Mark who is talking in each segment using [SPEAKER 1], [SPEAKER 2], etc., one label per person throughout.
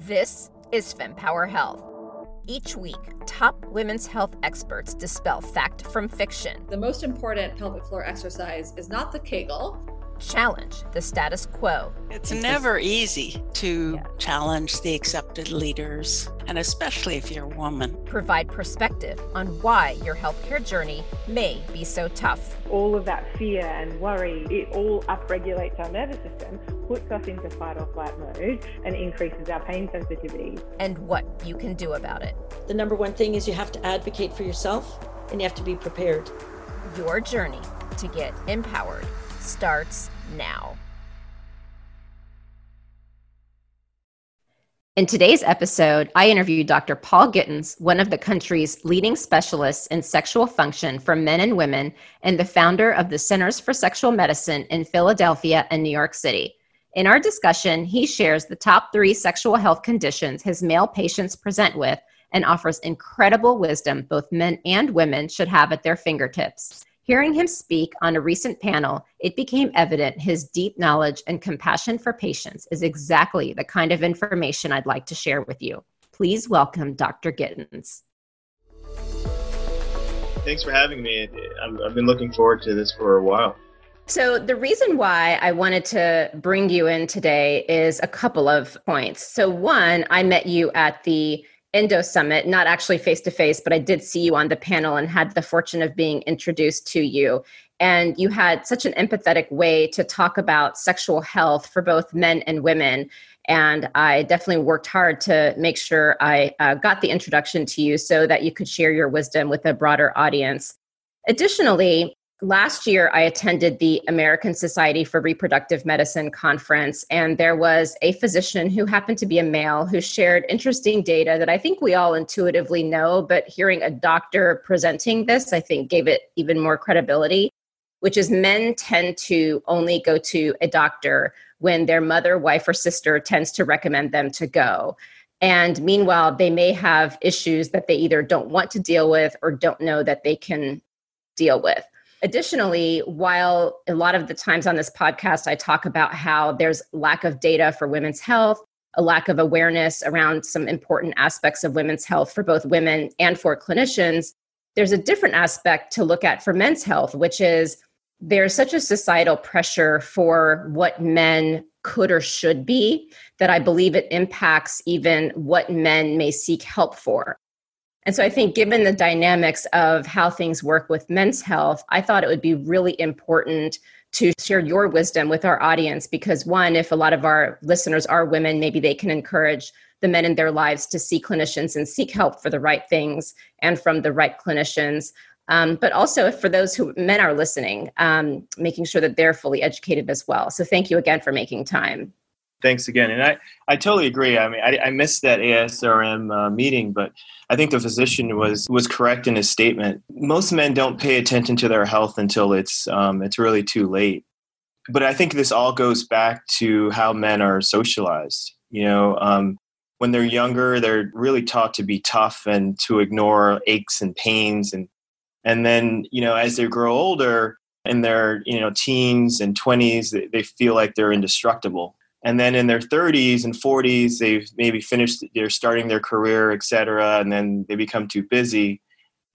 [SPEAKER 1] This is FemPower Health. Each week, top women's health experts dispel fact from fiction.
[SPEAKER 2] The most important pelvic floor exercise is not the Kegel,
[SPEAKER 1] challenge the status quo.
[SPEAKER 3] It's never easy to yeah. challenge the accepted leaders, and especially if you're a woman.
[SPEAKER 1] Provide perspective on why your healthcare journey may be so tough.
[SPEAKER 4] All of that fear and worry, it all upregulates our nervous system, puts us into fight or flight mode, and increases our pain sensitivity.
[SPEAKER 1] And what you can do about it.
[SPEAKER 5] The number one thing is you have to advocate for yourself and you have to be prepared.
[SPEAKER 1] Your journey to get empowered starts now. In today's episode, I interviewed Dr. Paul Gittens, one of the country's leading specialists in sexual function for men and women, and the founder of the Centers for Sexual Medicine in Philadelphia and New York City. In our discussion, he shares the top three sexual health conditions his male patients present with and offers incredible wisdom both men and women should have at their fingertips. Hearing him speak on a recent panel, it became evident his deep knowledge and compassion for patients is exactly the kind of information I'd like to share with you. Please welcome Dr. Gittens.
[SPEAKER 6] Thanks for having me. I've been looking forward to this for a while.
[SPEAKER 1] So, the reason why I wanted to bring you in today is a couple of points. So, one, I met you at the Endo Summit, not actually face to face, but I did see you on the panel and had the fortune of being introduced to you. And you had such an empathetic way to talk about sexual health for both men and women. And I definitely worked hard to make sure I uh, got the introduction to you so that you could share your wisdom with a broader audience. Additionally, last year i attended the american society for reproductive medicine conference and there was a physician who happened to be a male who shared interesting data that i think we all intuitively know but hearing a doctor presenting this i think gave it even more credibility which is men tend to only go to a doctor when their mother wife or sister tends to recommend them to go. And meanwhile they may have issues that they either don't want to deal with or don't know that they can deal with Additionally, while a lot of the times on this podcast, I talk about how there's lack of data for women's health, a lack of awareness around some important aspects of women's health for both women and for clinicians, there's a different aspect to look at for men's health, which is there's such a societal pressure for what men could or should be that I believe it impacts even what men may seek help for. And so I think, given the dynamics of how things work with men's health, I thought it would be really important to share your wisdom with our audience because, one, if a lot of our listeners are women, maybe they can encourage the men in their lives to see clinicians and seek help for the right things and from the right clinicians. Um, but also, for those who men are listening, um, making sure that they're fully educated as well. So, thank you again for making time
[SPEAKER 6] thanks again. And I, I totally agree. I mean, I, I missed that ASRM uh, meeting, but I think the physician was was correct in his statement. Most men don't pay attention to their health until it's um, it's really too late. But I think this all goes back to how men are socialized. You know, um, when they're younger, they're really taught to be tough and to ignore aches and pains, and and then you know as they grow older in their you know teens and 20s they, they feel like they're indestructible and then in their 30s and 40s they've maybe finished they're starting their career et cetera and then they become too busy.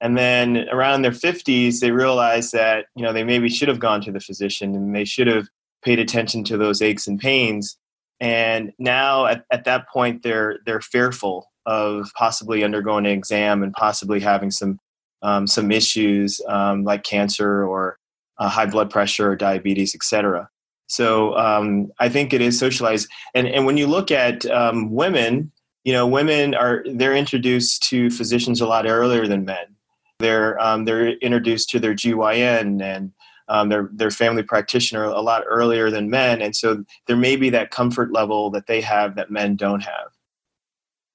[SPEAKER 6] And then around their 50s they realize that you know they maybe should have gone to the physician and they should have paid attention to those aches and pains. And now at, at that point they're they're fearful of possibly undergoing an exam and possibly having some um, some issues um, like cancer or uh, high blood pressure or diabetes etc so um, I think it is socialized. And and when you look at um, women, you know, women are they're introduced to physicians a lot earlier than men. They're um, they're introduced to their GYN and um, their their family practitioner a lot earlier than men, and so there may be that comfort level that they have that men don't have.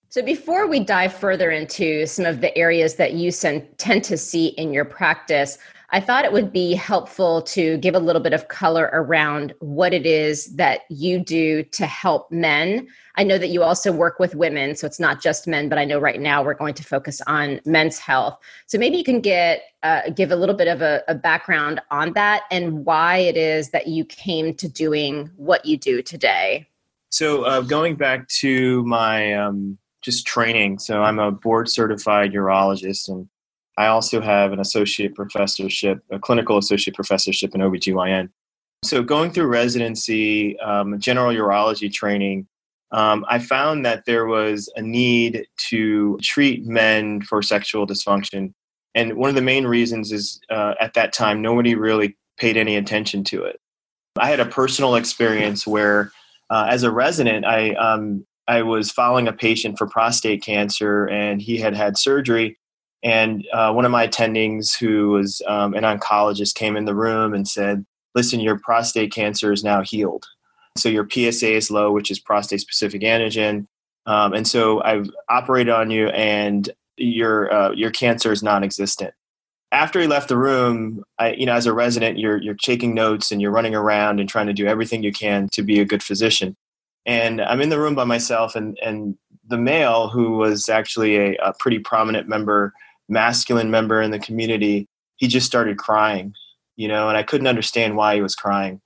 [SPEAKER 1] So, before we dive further into some of the areas that you tend to see in your practice, I thought it would be helpful to give a little bit of color around what it is that you do to help men. I know that you also work with women, so it's not just men, but I know right now we're going to focus on men's health. So maybe you can get uh, give a little bit of a, a background on that and why it is that you came to doing what you do today.
[SPEAKER 6] So uh, going back to my um, just training, so I'm a board certified urologist, and I also have an associate professorship, a clinical associate professorship in OBGYN. So going through residency, um, general urology training, um, I found that there was a need to treat men for sexual dysfunction. And one of the main reasons is uh, at that time, nobody really paid any attention to it. I had a personal experience where, uh, as a resident, I, um, I was following a patient for prostate cancer, and he had had surgery. And uh, one of my attendings, who was um, an oncologist, came in the room and said, Listen, your prostate cancer is now healed. So your PSA is low, which is prostate specific antigen. Um, and so I've operated on you, and your uh, your cancer is non-existent. After he left the room, I, you know, as a resident, you're you're taking notes and you're running around and trying to do everything you can to be a good physician. And I'm in the room by myself, and and the male who was actually a, a pretty prominent member, masculine member in the community, he just started crying, you know, and I couldn't understand why he was crying.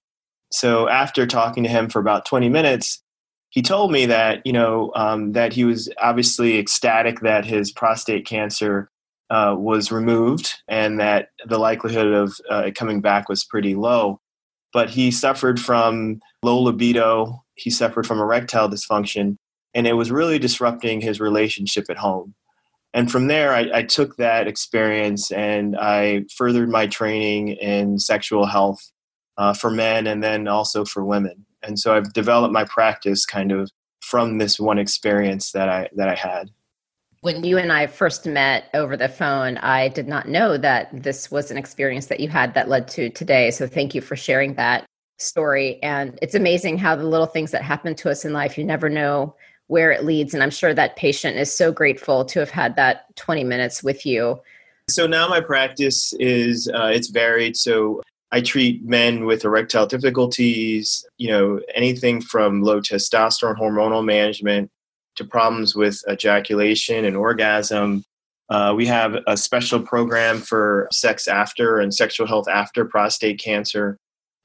[SPEAKER 6] So after talking to him for about 20 minutes, he told me that you know um, that he was obviously ecstatic that his prostate cancer uh, was removed and that the likelihood of uh, it coming back was pretty low. But he suffered from low libido. He suffered from erectile dysfunction, and it was really disrupting his relationship at home. And from there, I, I took that experience and I furthered my training in sexual health uh, for men and then also for women. And so I've developed my practice kind of from this one experience that I that I had.
[SPEAKER 1] When you and I first met over the phone, I did not know that this was an experience that you had that led to today. So thank you for sharing that story. And it's amazing how the little things that happen to us in life, you never know where it leads. And I'm sure that patient is so grateful to have had that 20 minutes with you.
[SPEAKER 6] So now my practice is uh, it's varied. So I treat men with erectile difficulties, you know, anything from low testosterone hormonal management to problems with ejaculation and orgasm. Uh, we have a special program for sex after and sexual health after prostate cancer.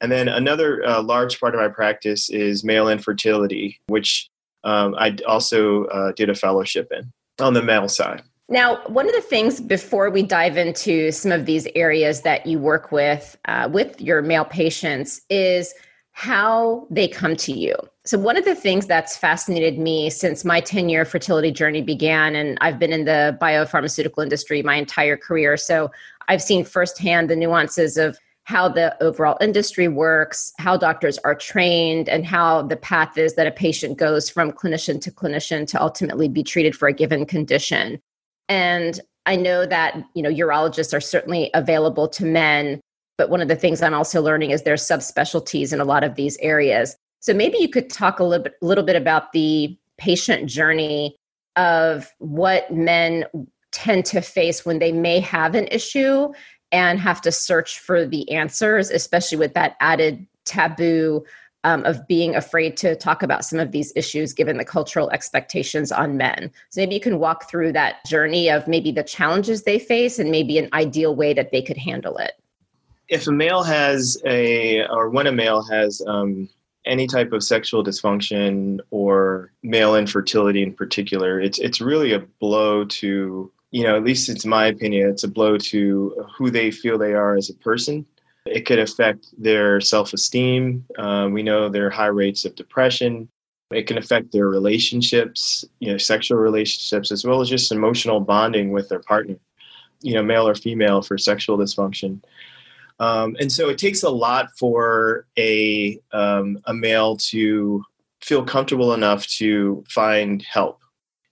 [SPEAKER 6] And then another uh, large part of my practice is male infertility, which um, I also uh, did a fellowship in on the male side.
[SPEAKER 1] Now, one of the things before we dive into some of these areas that you work with uh, with your male patients is how they come to you. So, one of the things that's fascinated me since my 10 year fertility journey began, and I've been in the biopharmaceutical industry my entire career. So, I've seen firsthand the nuances of how the overall industry works, how doctors are trained, and how the path is that a patient goes from clinician to clinician to ultimately be treated for a given condition. And I know that, you know, urologists are certainly available to men, but one of the things I'm also learning is there's subspecialties in a lot of these areas. So maybe you could talk a little bit, little bit about the patient journey of what men tend to face when they may have an issue and have to search for the answers, especially with that added taboo um, of being afraid to talk about some of these issues given the cultural expectations on men. So maybe you can walk through that journey of maybe the challenges they face and maybe an ideal way that they could handle it.
[SPEAKER 6] If a male has a, or when a male has um, any type of sexual dysfunction or male infertility in particular, it's it's really a blow to you know at least it's my opinion it's a blow to who they feel they are as a person it could affect their self esteem. Um, we know there are high rates of depression. It can affect their relationships, you know, sexual relationships, as well as just emotional bonding with their partner, you know, male or female for sexual dysfunction. Um, and so it takes a lot for a, um, a male to feel comfortable enough to find help.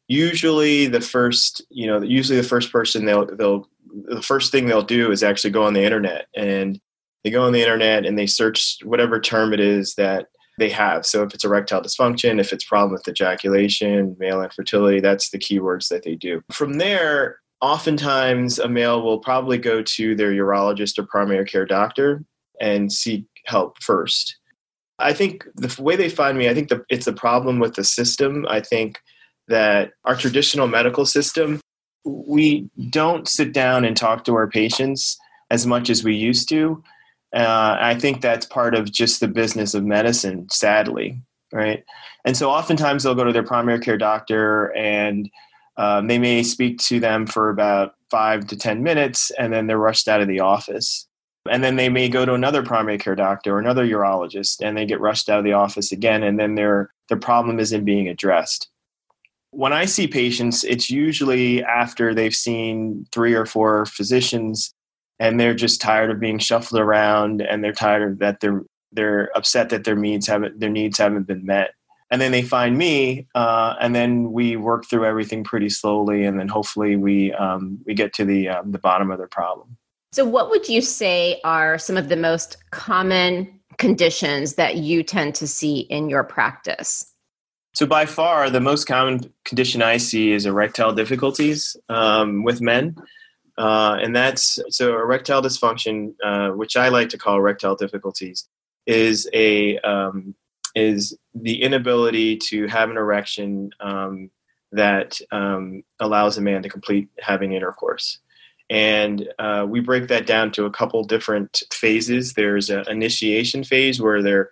[SPEAKER 6] Usually, the first, you know, usually the first person they'll, they'll, the first thing they'll do is actually go on the internet and they go on the internet and they search whatever term it is that they have. So if it's erectile dysfunction, if it's problem with ejaculation, male infertility, that's the keywords that they do. From there, oftentimes a male will probably go to their urologist or primary care doctor and seek help first. I think the way they find me, I think the, it's a problem with the system. I think that our traditional medical system, we don't sit down and talk to our patients as much as we used to. Uh, I think that's part of just the business of medicine, sadly. right? And so oftentimes they'll go to their primary care doctor and um, they may speak to them for about five to 10 minutes and then they're rushed out of the office. And then they may go to another primary care doctor or another urologist and they get rushed out of the office again and then their, their problem isn't being addressed. When I see patients, it's usually after they've seen three or four physicians and they're just tired of being shuffled around and they're tired of that they're they're upset that their needs haven't their needs haven't been met. And then they find me uh, and then we work through everything pretty slowly and then hopefully we um, we get to the um, the bottom of their problem.
[SPEAKER 1] So what would you say are some of the most common conditions that you tend to see in your practice
[SPEAKER 6] so by far the most common condition i see is erectile difficulties um, with men uh, and that's so erectile dysfunction uh, which i like to call erectile difficulties is a um, is the inability to have an erection um, that um, allows a man to complete having intercourse. And uh, we break that down to a couple different phases. There's an initiation phase where they're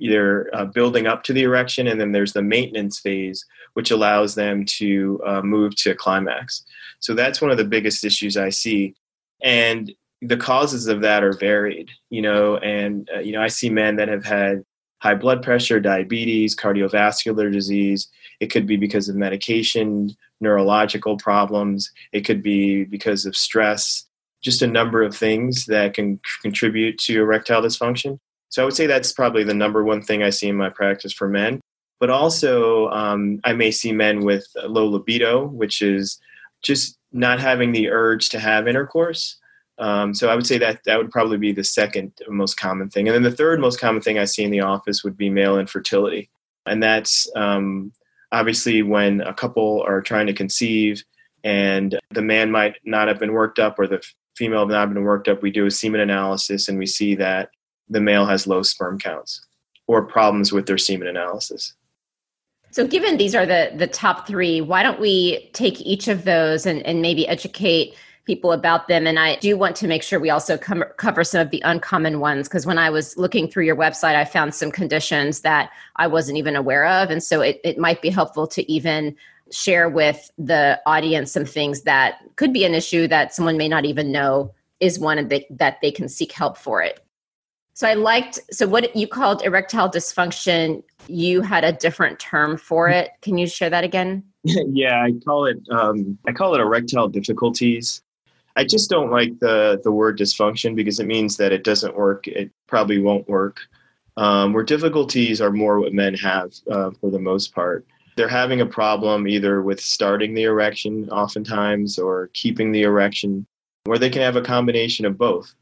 [SPEAKER 6] they're uh, building up to the erection, and then there's the maintenance phase, which allows them to uh, move to climax. So that's one of the biggest issues I see. And the causes of that are varied, you know, and, uh, you know, I see men that have had high blood pressure, diabetes, cardiovascular disease. It could be because of medication, neurological problems. It could be because of stress, just a number of things that can contribute to erectile dysfunction. So I would say that's probably the number one thing I see in my practice for men. But also, um, I may see men with low libido, which is just not having the urge to have intercourse. Um, so I would say that that would probably be the second most common thing. And then the third most common thing I see in the office would be male infertility. And that's um, obviously when a couple are trying to conceive and the man might not have been worked up or the female have not been worked up, we do a semen analysis and we see that the male has low sperm counts or problems with their semen analysis.
[SPEAKER 1] So, given these are the the top three, why don't we take each of those and, and maybe educate people about them. And I do want to make sure we also com- cover some of the uncommon ones because when I was looking through your website, I found some conditions that I wasn't even aware of. And so it, it might be helpful to even share with the audience some things that could be an issue that someone may not even know is one and they, that they can seek help for it. So I liked so what you called erectile dysfunction. You had a different term for it. Can you share that again?
[SPEAKER 6] yeah, I call it um, I call it erectile difficulties. I just don't like the the word dysfunction because it means that it doesn't work. It probably won't work. Um, where difficulties are more what men have uh, for the most part. They're having a problem either with starting the erection, oftentimes, or keeping the erection, or they can have a combination of both.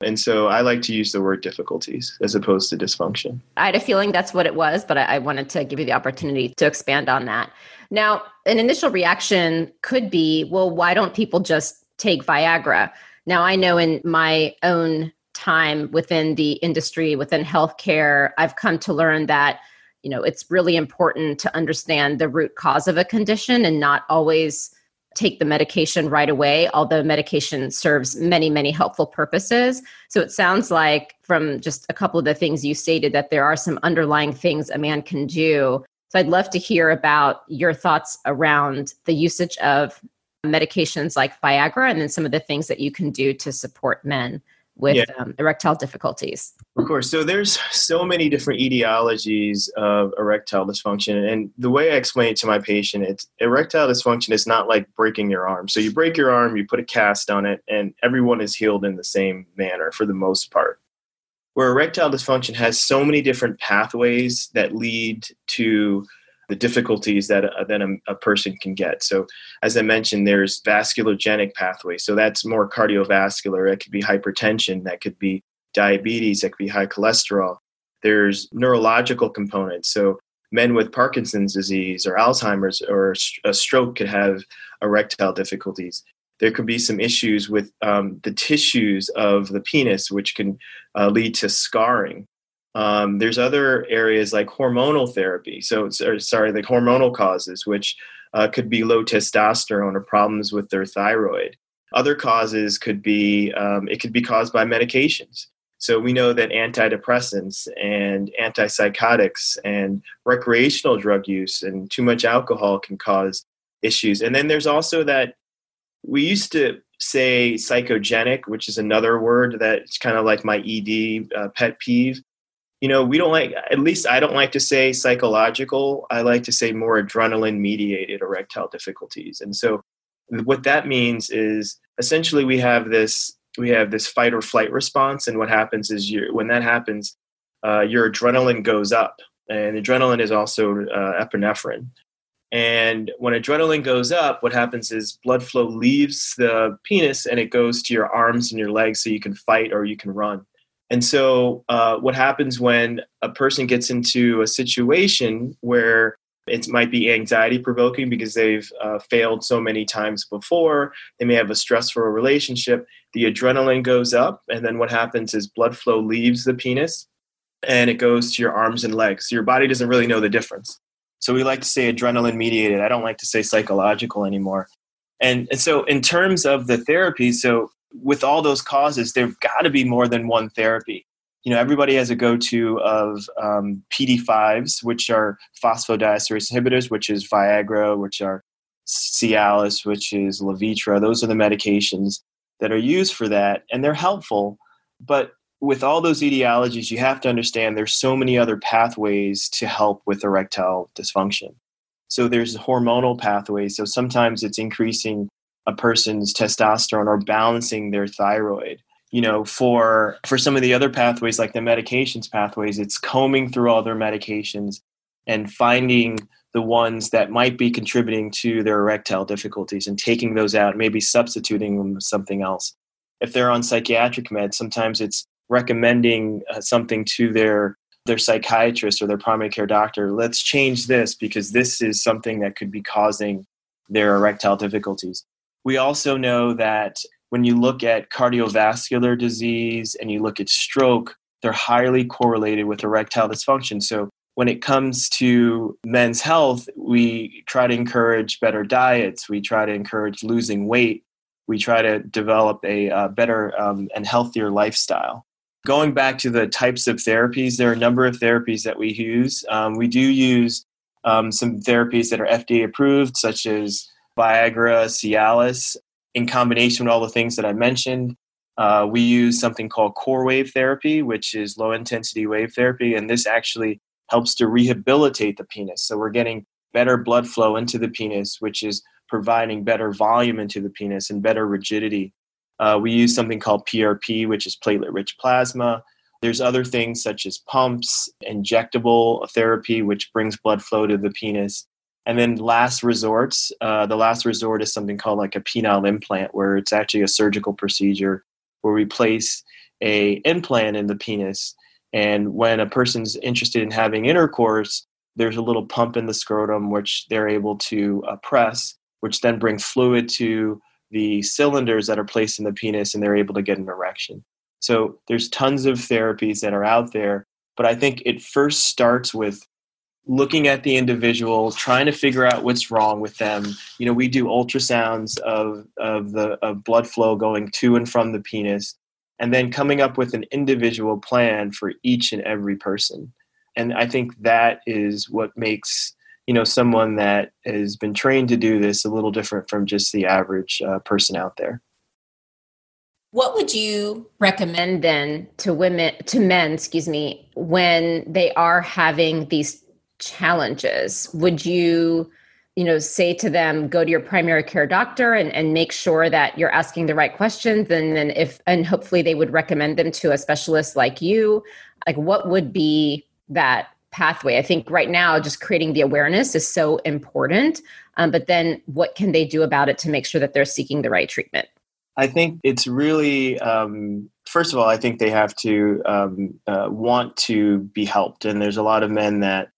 [SPEAKER 6] And so I like to use the word difficulties as opposed to dysfunction.
[SPEAKER 1] I had a feeling that's what it was, but I, I wanted to give you the opportunity to expand on that. Now, an initial reaction could be well, why don't people just take Viagra. Now, I know in my own time within the industry, within healthcare, I've come to learn that you know it's really important to understand the root cause of a condition and not always take the medication right away although medication serves many many helpful purposes. So it sounds like from just a couple of the things you stated that there are some underlying things a man can do. So i'd love to hear about your thoughts around the usage of medications like Viagra and then some of the things that you can do to support men with yeah. um, erectile difficulties.
[SPEAKER 6] Of course. So there's so many different etiologies of erectile dysfunction. And the way I explain it to my patient, it's erectile dysfunction is not like breaking your arm. So you break your arm, you put a cast on it, and everyone is healed in the same manner for the most part. Where erectile dysfunction has so many different pathways that lead to the difficulties that, uh, that a, a, person can get. So, as I mentioned, there's vasculogenic pathways. So, that's more cardiovascular. It could be hypertension, that could be diabetes, that could be high cholesterol. There's neurological components. So, men with Parkinson's disease or Alzheimer's or a stroke could have erectile difficulties. There could be some issues with um, the tissues of the penis, which can uh, lead to scarring. Um, there's other areas like hormonal therapy. So, sorry, the hormonal causes, which uh, could be low testosterone or problems with their thyroid. Other causes could be um, it could be caused by medications. So we know that antidepressants and antipsychotics and recreational drug use and too much alcohol can cause issues. And then there's also that we used to say psychogenic, which is another word that's kind of like my ED uh, pet peeve. You know, we don't like, at least I don't like to say psychological. I like to say more adrenaline mediated erectile difficulties. And so what that means is essentially we have this we have this fight or flight response and what happens is you when that happens uh, your adrenaline goes up and adrenaline is also uh, epinephrine and when adrenaline goes up what happens is blood flow leaves the penis and it goes to your arms and your legs so you can fight or you can run and so uh, what happens when a person gets into a situation where it might be anxiety provoking because they've uh, failed so many times before. They may have a stressful relationship. The adrenaline goes up, and then what happens is blood flow leaves the penis and it goes to your arms and legs. So your body doesn't really know the difference. So we like to say adrenaline mediated. I don't like to say psychological anymore. And, and so, in terms of the therapy, so with all those causes, there've got to be more than one therapy you know everybody has a go-to of um, PD5s, which are phosphodiesterase inhibitors, which is Viagra, which are Cialis, which is Levitra. Those are the medications that are used for that, and they're helpful. But with all those etiologies, you have to understand there's so many other pathways to help with erectile dysfunction. So there's hormonal pathways. So sometimes it's increasing a person's testosterone or balancing their thyroid you know for for some of the other pathways like the medications pathways it's combing through all their medications and finding the ones that might be contributing to their erectile difficulties and taking those out maybe substituting them with something else. If they're on psychiatric meds sometimes it's recommending uh, something to their their psychiatrist or their primary care doctor. Let's change this because this is something that could be causing their erectile difficulties we also know that when you look at cardiovascular disease and you look at stroke, they're highly correlated with erectile dysfunction. So when it comes to men's health, we try to encourage better diets. We try to encourage losing weight. We try to develop a uh, better um, and healthier lifestyle. Going back to the types of therapies, there are a number of therapies that we use. Um, we do use um, some therapies that are FDA approved, such as Viagra, Cialis in combination with all the things that I mentioned, uh, we use something called core wave therapy, which is low intensity wave therapy, and this actually helps to rehabilitate the penis. So we're getting better blood flow into the penis, which is providing better volume into the penis and better rigidity. Uh, we use something called PRP, which is platelet rich plasma. There's other things such as pumps, injectable therapy, which brings blood flow to the penis. And then last resorts, uh, the last resort is something called like a penile implant, where it's actually a surgical procedure where we place a implant in the penis. And when a person's interested in having intercourse, there's a little pump in the scrotum which they're able to uh, press, which then brings fluid to the cylinders that are placed in the penis, and they're able to get an erection. So there's tons of therapies that are out there, but I think it first starts with looking at the individual, trying to figure out what's wrong with them. You know, we do ultrasounds of of the of blood flow going to and from the penis, and then coming up with an individual plan for each and every person. And I think that is what makes you know someone that has been trained to do this a little different from just the average uh, person out there.
[SPEAKER 1] What would you recommend then to women to men, excuse me, when they are having these challenges would you you know say to them go to your primary care doctor and, and make sure that you're asking the right questions and then if and hopefully they would recommend them to a specialist like you like what would be that pathway? I think right now just creating the awareness is so important um, but then what can they do about it to make sure that they're seeking the right treatment?
[SPEAKER 6] I think it's really um, first of all i think they have to um, uh, want to be helped and there's a lot of men that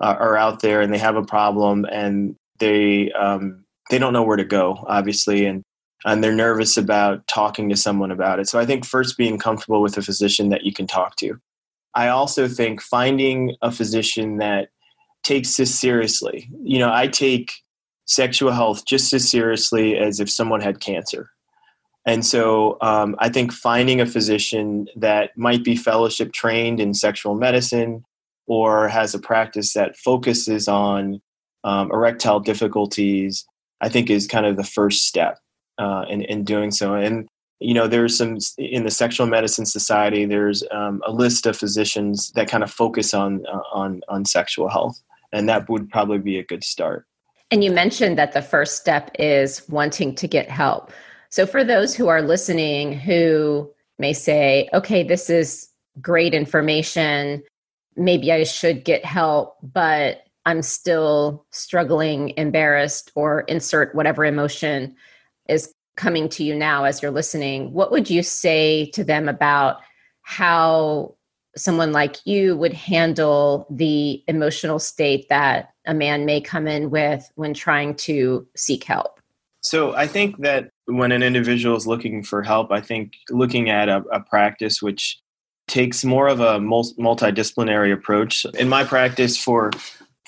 [SPEAKER 6] uh, are out there and they have a problem and they um, they don't know where to go, obviously, and and they're nervous about talking to someone about it. So I think first being comfortable with a physician that you can talk to. I also think finding a physician that takes this seriously. You know, I take sexual health just as seriously as if someone had cancer. And so um, I think finding a physician that might be fellowship trained in sexual medicine or has a practice that focuses on um, erectile difficulties, I think is kind of the first step uh, in, in doing so. And, you know, there's some in the Sexual Medicine Society, there's um, a list of physicians that kind of focus on, uh, on, on sexual health. And that would probably be a good start.
[SPEAKER 1] And you mentioned that the first step is wanting to get help. So, for those who are listening who may say, okay, this is great information, maybe I should get help, but I'm still struggling, embarrassed, or insert whatever emotion is coming to you now as you're listening, what would you say to them about how someone like you would handle the emotional state that a man may come in with when trying to seek help?
[SPEAKER 6] So I think that when an individual is looking for help, I think looking at a, a practice which takes more of a multidisciplinary approach. In my practice, for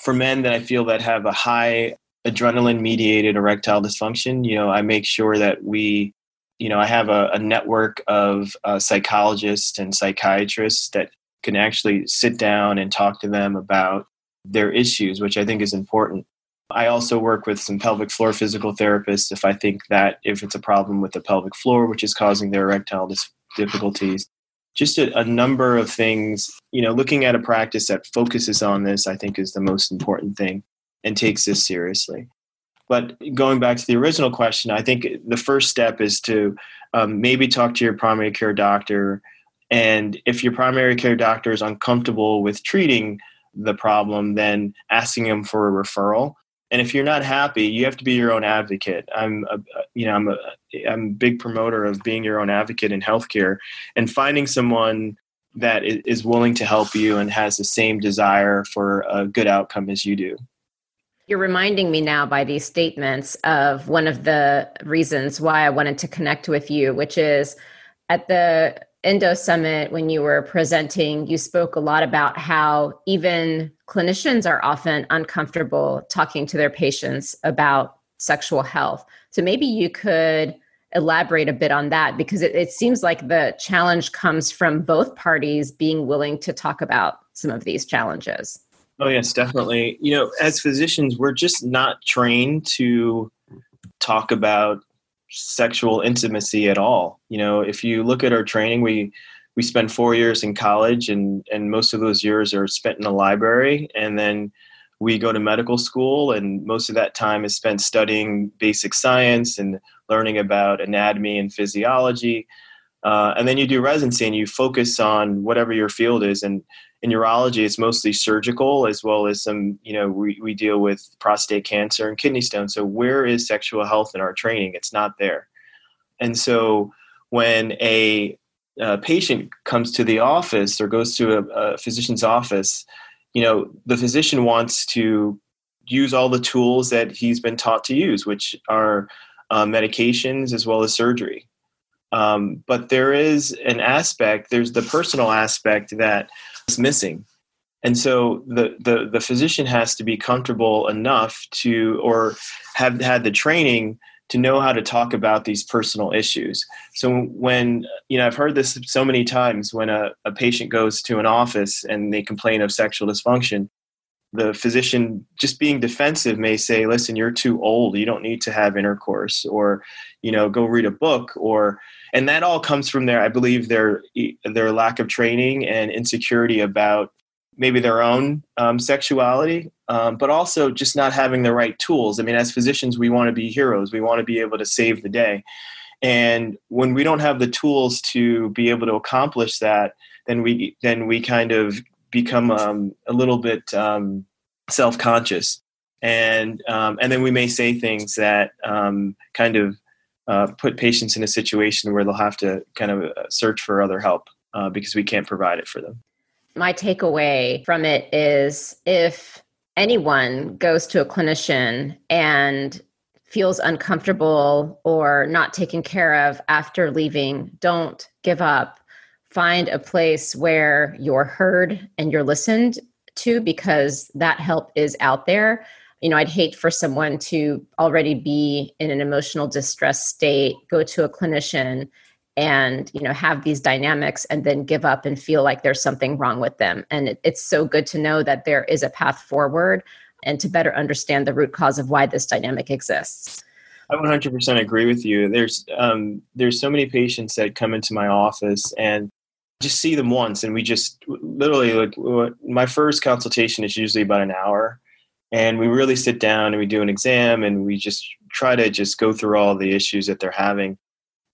[SPEAKER 6] for men that I feel that have a high adrenaline mediated erectile dysfunction, you know, I make sure that we, you know, I have a, a network of uh, psychologists and psychiatrists that can actually sit down and talk to them about their issues, which I think is important. I also work with some pelvic floor physical therapists if I think that if it's a problem with the pelvic floor, which is causing their erectile dis- difficulties. Just a, a number of things, you know, looking at a practice that focuses on this, I think is the most important thing and takes this seriously. But going back to the original question, I think the first step is to um, maybe talk to your primary care doctor. And if your primary care doctor is uncomfortable with treating the problem, then asking them for a referral and if you're not happy you have to be your own advocate. I'm a, you know i'm a i'm a big promoter of being your own advocate in healthcare and finding someone that is willing to help you and has the same desire for a good outcome as you do.
[SPEAKER 1] You're reminding me now by these statements of one of the reasons why i wanted to connect with you which is at the Endo Summit, when you were presenting, you spoke a lot about how even clinicians are often uncomfortable talking to their patients about sexual health. So maybe you could elaborate a bit on that because it, it seems like the challenge comes from both parties being willing to talk about some of these challenges.
[SPEAKER 6] Oh, yes, definitely. You know, as physicians, we're just not trained to talk about sexual intimacy at all. You know, if you look at our training, we we spend four years in college, and and most of those years are spent in the library, and then we go to medical school, and most of that time is spent studying basic science and learning about anatomy and physiology. Uh, and then you do residency, and you focus on whatever your field is, and in urology it's mostly surgical as well as some you know we, we deal with prostate cancer and kidney stones. So where is sexual health in our training? It's not there. And so when a, a patient comes to the office or goes to a, a physician's office you know the physician wants to use all the tools that he's been taught to use which are uh, medications as well as surgery. Um, but there is an aspect there's the personal aspect that is missing. And so the, the the physician has to be comfortable enough to or have had the training to know how to talk about these personal issues. So when you know i've heard this so many times when a, a patient goes to an office and they complain of sexual dysfunction the physician just being defensive may say listen you're too old. You don't need to have intercourse or you know go read a book or and that all comes from their i believe their their lack of training and insecurity about maybe their own um, sexuality um, but also just not having the right tools. I mean as physicians we want to be heroes. We want to be able to save the day. And when we don't have the tools to be able to accomplish that then we then we kind of become um, a little bit um, self-conscious. And um, and then we may say things that um, kind of uh, put patients in a situation where they'll have to kind of uh, search for other help uh, because we can't provide it for them.
[SPEAKER 1] My takeaway from it is if anyone goes to a clinician and feels uncomfortable or not taken care of after leaving, don't give up. Find a place where you're heard and you're listened to because that help is out there. you know, I'd hate for someone to already be in an emotional distress state, go to a clinician and you know have these dynamics and then give up and feel like there's something wrong with them. And it, it's so good to know that there is a path forward and to better understand the root cause of why this dynamic exists.
[SPEAKER 6] I 100% agree with you. There's um, there's so many patients that come into my office and just see them once, and we just literally like my first consultation is usually about an hour, and we really sit down and we do an exam and we just try to just go through all the issues that they're having,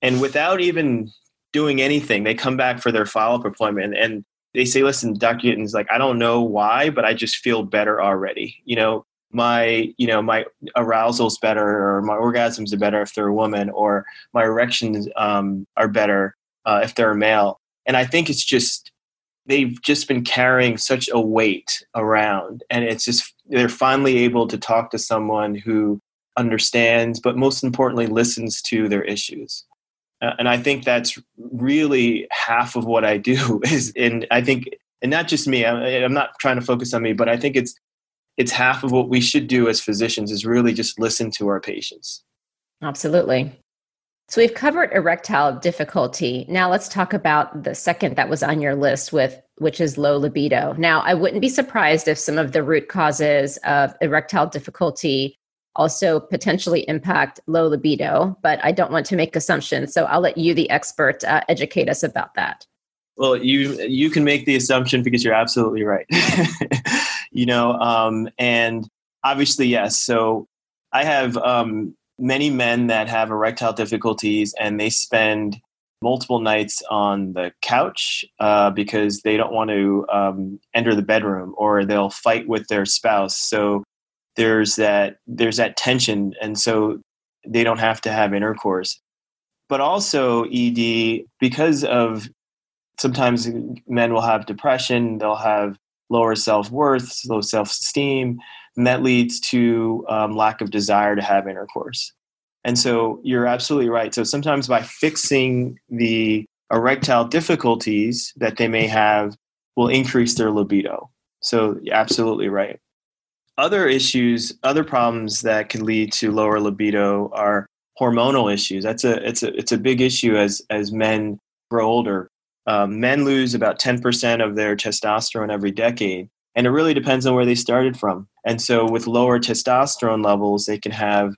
[SPEAKER 6] and without even doing anything, they come back for their follow up appointment and they say, "Listen, Dr. Gittens like I don't know why, but I just feel better already." You know, my you know my arousal's better or my orgasms are better if they're a woman or my erections um, are better uh, if they're a male and i think it's just they've just been carrying such a weight around and it's just they're finally able to talk to someone who understands but most importantly listens to their issues Uh, and i think that's really half of what i do is and i think and not just me I, i'm not trying to focus on me but i think it's it's half of what we should do as physicians is really just listen to our patients.
[SPEAKER 1] Absolutely. So we've covered erectile difficulty. Now let's talk about the second that was on your list with which is low libido. Now I wouldn't be surprised if some of the root causes of erectile difficulty also potentially impact low libido, but I don't want to make assumptions. So I'll let you the expert uh, educate us about that.
[SPEAKER 6] Well, you you can make the assumption because you're absolutely right. you know, um, and obviously yes. So I have um, many men that have erectile difficulties, and they spend multiple nights on the couch uh, because they don't want to um, enter the bedroom, or they'll fight with their spouse. So there's that there's that tension, and so they don't have to have intercourse. But also, ED, because of sometimes men will have depression, they'll have lower self worth, low self esteem, and that leads to um, lack of desire to have intercourse. And so you're absolutely right. So sometimes by fixing the erectile difficulties that they may have will increase their libido. So absolutely right. Other issues, other problems that can lead to lower libido are hormonal issues. That's a it's a it's a big issue as as men grow older. Um, men lose about 10% of their testosterone every decade. And it really depends on where they started from. And so, with lower testosterone levels, they can have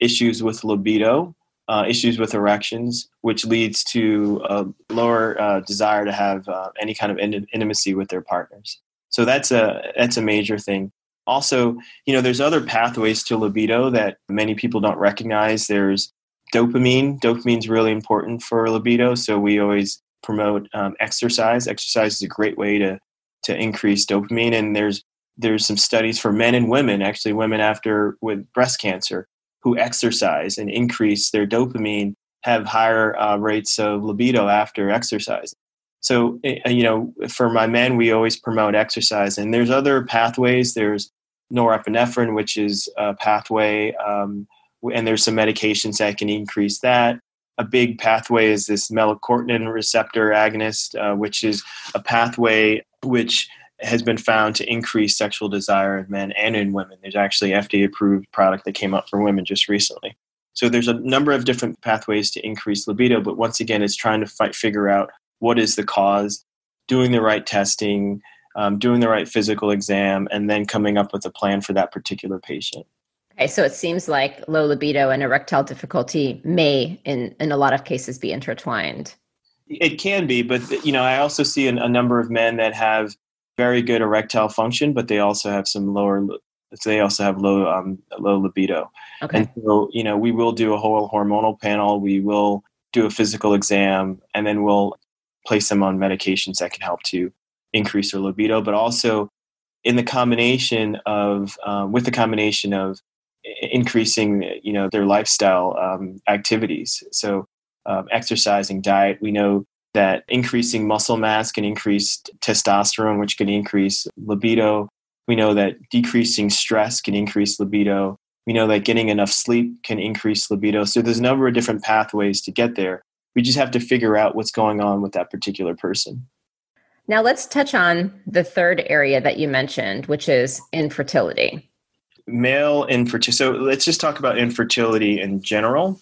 [SPEAKER 6] issues with libido, uh, issues with erections, which leads to a lower uh, desire to have uh, any kind of in- intimacy with their partners. So that's a that's a major thing. Also, you know, there's other pathways to libido that many people don't recognize. There's dopamine. Dopamine is really important for libido, so we always promote um, exercise. Exercise is a great way to to increase dopamine, and there's there's some studies for men and women, actually women after with breast cancer who exercise and increase their dopamine have higher uh, rates of libido after exercise. So eh, you know, for my men, we always promote exercise, and there's other pathways. There's norepinephrine, which is a pathway, um, and there's some medications that can increase that a big pathway is this melanocortin receptor agonist, uh, which is a pathway which has been found to increase sexual desire in men and in women. There's actually FDA approved product that came out for women just recently. So there's a number of different pathways to increase libido, but once again, it's trying to fight, figure out what is the cause, doing the right testing, um, doing the right physical exam, and then coming up with a plan for that particular patient.
[SPEAKER 1] Okay, so it seems like low libido and erectile difficulty may, in, in a lot of cases, be intertwined.
[SPEAKER 6] It can be, but you know, I also see a, a number of men that have very good erectile function, but they also have some lower. They also have low um, low libido, okay. and so you know, we will do a whole hormonal panel. We will do a physical exam, and then we'll place them on medications that can help to increase their libido, but also in the combination of uh, with the combination of increasing you know their lifestyle um, activities. So um, exercising diet we know that increasing muscle mass can increase testosterone which can increase libido. We know that decreasing stress can increase libido. We know that getting enough sleep can increase libido. So there's a number of different pathways to get there. We just have to figure out what's going on with that particular person
[SPEAKER 1] now let's touch on the third area that you mentioned which is infertility
[SPEAKER 6] male infertility. So let's just talk about infertility in general.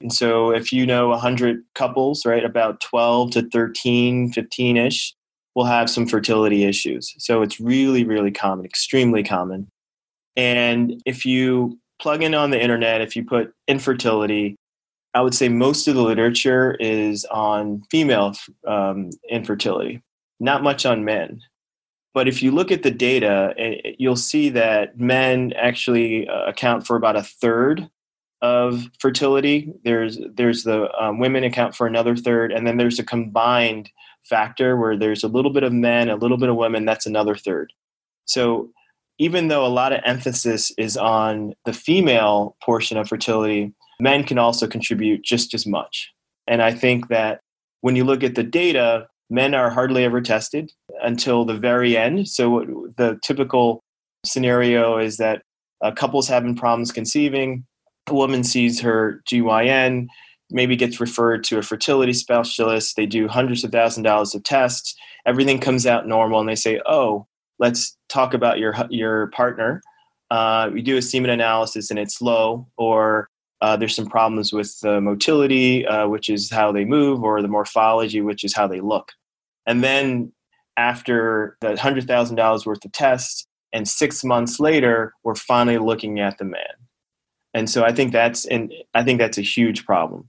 [SPEAKER 6] And so if you know 100 couples, right, about 12 to 13, 15 ish will have some fertility issues. So it's really, really common, extremely common. And if you plug in on the internet, if you put infertility, I would say most of the literature is on female um, infertility, not much on men. But if you look at the data, you'll see that men actually uh, account for about a third of fertility. There's there's the um, women account for another third, and then there's a combined factor where there's a little bit of men, a little bit of women. That's another third. So even though a lot of emphasis is on the female portion of fertility, men can also contribute just as much. And I think that when you look at the data, men are hardly ever tested until the very end. So the typical scenario is that a couple's having problems conceiving, a woman sees her GYN, maybe gets referred to a fertility specialist. They do hundreds of thousand dollars of tests. Everything comes out normal, and they say, "Oh, let's talk about your your partner." Uh, we do a semen analysis, and it's low, or uh, there's some problems with the motility, uh, which is how they move, or the morphology, which is how they look. And then after the hundred thousand dollars worth of tests, and six months later, we're finally looking at the man. And so I think that's and I think that's a huge problem.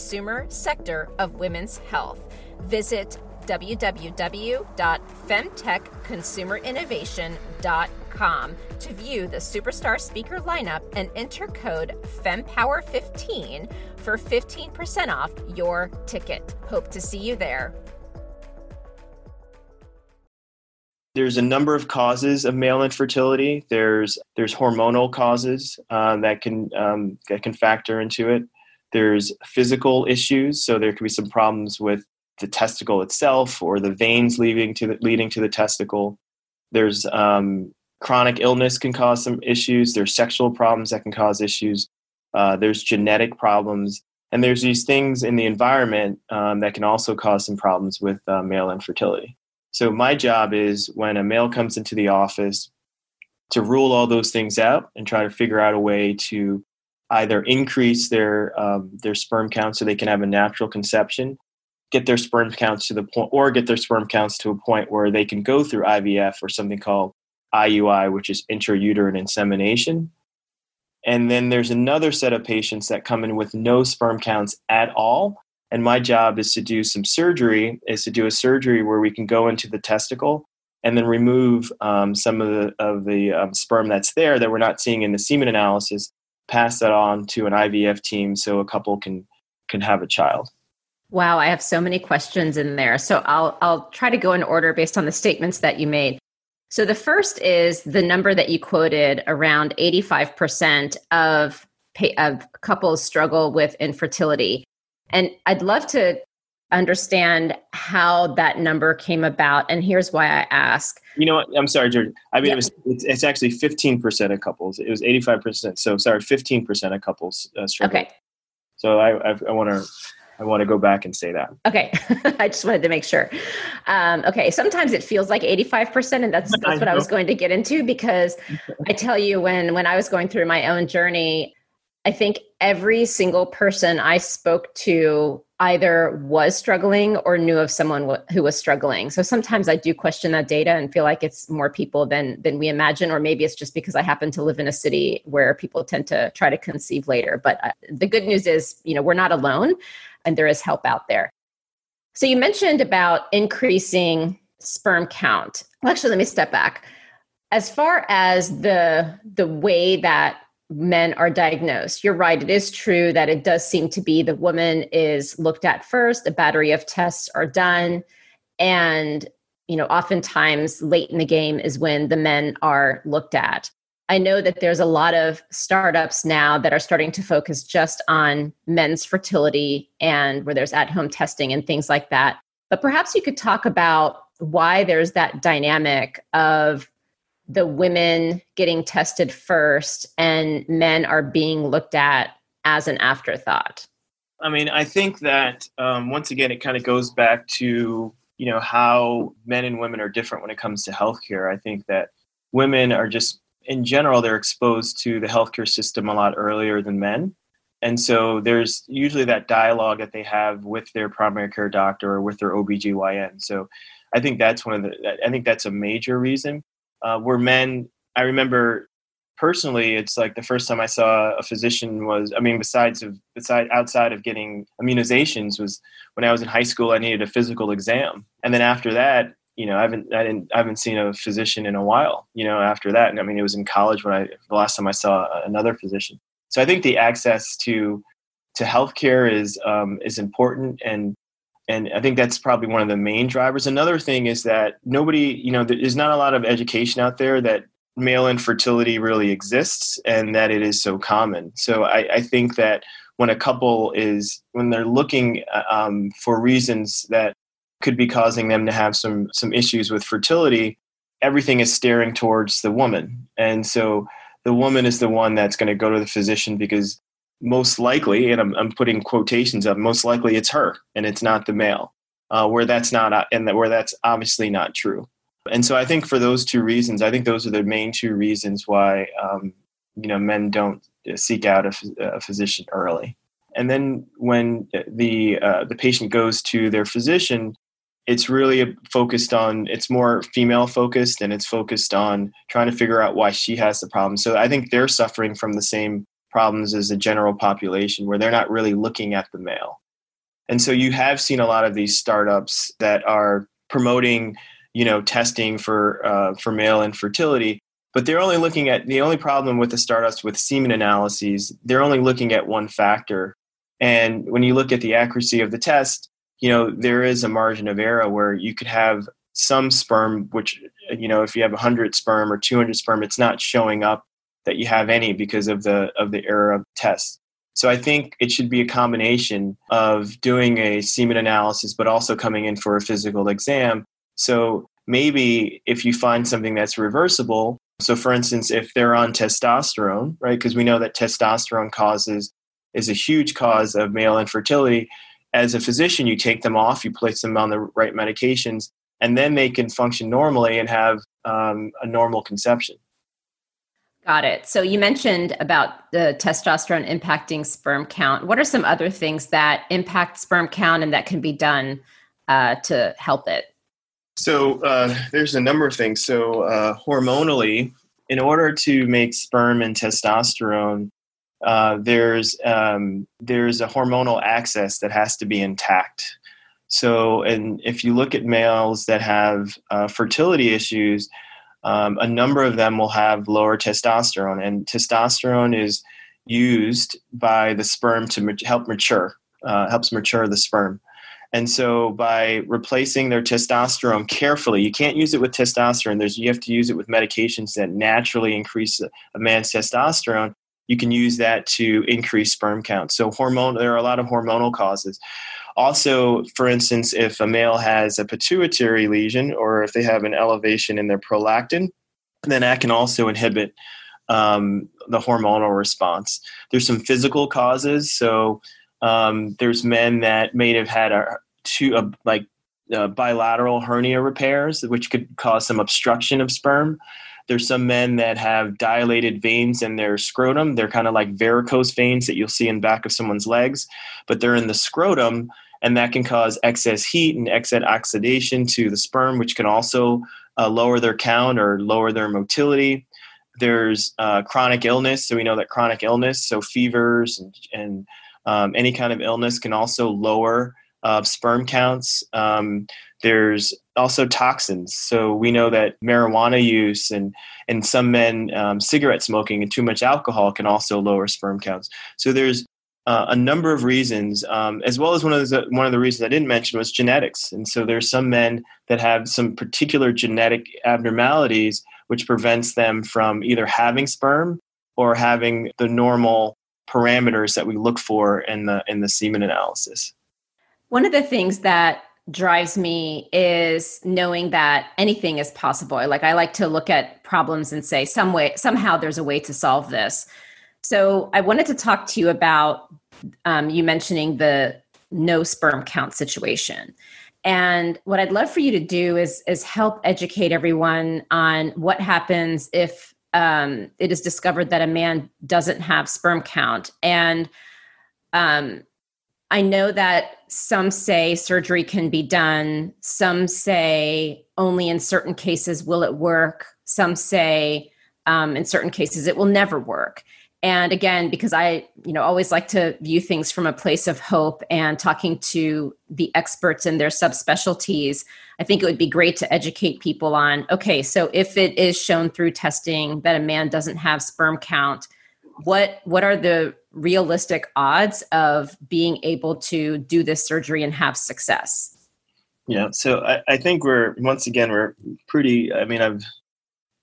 [SPEAKER 1] sector of women's health. Visit www.femtechconsumerinnovation.com to view the superstar speaker lineup and enter code FEMPOWER15 for 15% off your ticket. Hope to see you there.
[SPEAKER 6] There's a number of causes of male infertility. There's there's hormonal causes uh, that can um, that can factor into it. There's physical issues, so there could be some problems with the testicle itself or the veins leading to the, leading to the testicle. There's um, chronic illness can cause some issues. There's sexual problems that can cause issues. Uh, there's genetic problems, and there's these things in the environment um, that can also cause some problems with uh, male infertility. So my job is when a male comes into the office to rule all those things out and try to figure out a way to either increase their um, their sperm count so they can have a natural conception get their sperm counts to the point, or get their sperm counts to a point where they can go through IVF or something called IUI, which is intrauterine insemination. And then there's another set of patients that come in with no sperm counts at all. And my job is to do some surgery, is to do a surgery where we can go into the testicle and then remove um, some of the of the um, sperm that's there that we're not seeing in the semen analysis. Pass that on to an IVF team so a couple can can have a child.
[SPEAKER 1] Wow, I have so many questions in there. So I'll I'll try to go in order based on the statements that you made. So the first is the number that you quoted around 85% of of couples struggle with infertility. And I'd love to understand how that number came about and here's why I ask.
[SPEAKER 6] You know what? I'm sorry, George. I mean, yeah. it was, it's, it's, actually 15% of couples. It was 85%. So sorry, 15% of couples uh, struggle. Okay. So I, I, I want to I want to go back and say that.
[SPEAKER 1] Okay, I just wanted to make sure. Um, okay, sometimes it feels like eighty-five percent, and that's that's what I was going to get into because I tell you when when I was going through my own journey, I think every single person I spoke to either was struggling or knew of someone who was struggling. So sometimes I do question that data and feel like it's more people than than we imagine, or maybe it's just because I happen to live in a city where people tend to try to conceive later. But uh, the good news is, you know, we're not alone and there is help out there. So you mentioned about increasing sperm count. Actually, let me step back. As far as the the way that men are diagnosed, you're right. It is true that it does seem to be the woman is looked at first. A battery of tests are done, and you know, oftentimes late in the game is when the men are looked at. I know that there's a lot of startups now that are starting to focus just on men's fertility and where there's at home testing and things like that. But perhaps you could talk about why there's that dynamic of the women getting tested first and men are being looked at as an afterthought.
[SPEAKER 6] I mean, I think that um, once again, it kind of goes back to you know how men and women are different when it comes to healthcare. I think that women are just in general they're exposed to the healthcare system a lot earlier than men. And so there's usually that dialogue that they have with their primary care doctor or with their OBGYN. So I think that's one of the I think that's a major reason. Uh, where men I remember personally, it's like the first time I saw a physician was, I mean, besides of beside outside of getting immunizations, was when I was in high school. I needed a physical exam, and then after that, you know, I haven't I didn't I haven't seen a physician in a while. You know, after that, and I mean, it was in college when I the last time I saw another physician. So I think the access to to healthcare is um, is important and and I think that's probably one of the main drivers. Another thing is that nobody, you know, there's not a lot of education out there that male infertility really exists and that it is so common. So I, I think that when a couple is when they're looking uh, um, for reasons that could be causing them to have some some issues with fertility, everything is staring towards the woman, and so the woman is the one that's going to go to the physician because most likely, and I'm, I'm putting quotations up, most likely it's her and it's not the male. Uh, where that's not, uh, and where that's obviously not true. And so I think for those two reasons, I think those are the main two reasons why um, you know men don't seek out a, a, physician early. And then when the uh, the patient goes to their physician, it's really focused on it's more female focused and it's focused on trying to figure out why she has the problem. So I think they're suffering from the same problems as the general population where they're not really looking at the male. And so you have seen a lot of these startups that are promoting you know testing for uh, for male infertility but they're only looking at the only problem with the startups with semen analyses they're only looking at one factor and when you look at the accuracy of the test you know there is a margin of error where you could have some sperm which you know if you have 100 sperm or 200 sperm it's not showing up that you have any because of the of the error of test so i think it should be a combination of doing a semen analysis but also coming in for a physical exam so maybe if you find something that's reversible, so for instance, if they're on testosterone, right, because we know that testosterone causes is a huge cause of male infertility. As a physician, you take them off, you place them on the right medications, and then they can function normally and have um, a normal conception.
[SPEAKER 1] Got it. So you mentioned about the testosterone impacting sperm count. What are some other things that impact sperm count and that can be done uh, to help it?
[SPEAKER 6] So uh, there's a number of things. So uh, hormonally, in order to make sperm and testosterone, uh, there's um, there's a hormonal axis that has to be intact. So, and if you look at males that have uh, fertility issues, um, a number of them will have lower testosterone, and testosterone is used by the sperm to help mature, uh, helps mature the sperm. And so by replacing their testosterone carefully, you can't use it with testosterone. There's you have to use it with medications that naturally increase a, man's testosterone. You can use that to increase sperm count. So hormone there are a lot of hormonal causes. Also, for instance, if a male has a pituitary lesion or if they have an elevation in their prolactin, then that can also inhibit um, the hormonal response. There's some physical causes. So um, there's men that may have had a two a, like uh, bilateral hernia repairs, which could cause some obstruction of sperm. There's some men that have dilated veins in their scrotum. They're kind of like varicose veins that you'll see in back of someone's legs, but they're in the scrotum, and that can cause excess heat and excess oxidation to the sperm, which can also uh, lower their count or lower their motility. There's uh, chronic illness, so we know that chronic illness, so fevers and, and um, any kind of illness can also lower uh, sperm counts. Um, there's also toxins. So we know that marijuana use and in some men, um, cigarette smoking and too much alcohol can also lower sperm counts. So there's uh, a number of reasons, um, as well as one of the one of the reasons I didn't mention was genetics. And so there's some men that have some particular genetic abnormalities which prevents them from either having sperm or having the normal parameters that we look for in the in the semen analysis.
[SPEAKER 1] One of the things that drives me is knowing that anything is possible. Like I like to look at problems and say some way somehow there's a way to solve this. So I wanted to talk to you about um, you mentioning the no sperm count situation. And what I'd love for you to do is is help educate everyone on what happens if um, it is discovered that a man doesn't have sperm count. And um, I know that some say surgery can be done. Some say only in certain cases will it work. Some say um, in certain cases it will never work and again because i you know always like to view things from a place of hope and talking to the experts in their subspecialties i think it would be great to educate people on okay so if it is shown through testing that a man doesn't have sperm count what what are the realistic odds of being able to do this surgery and have success?
[SPEAKER 6] Yeah so I, I think we're once again we're pretty i mean i've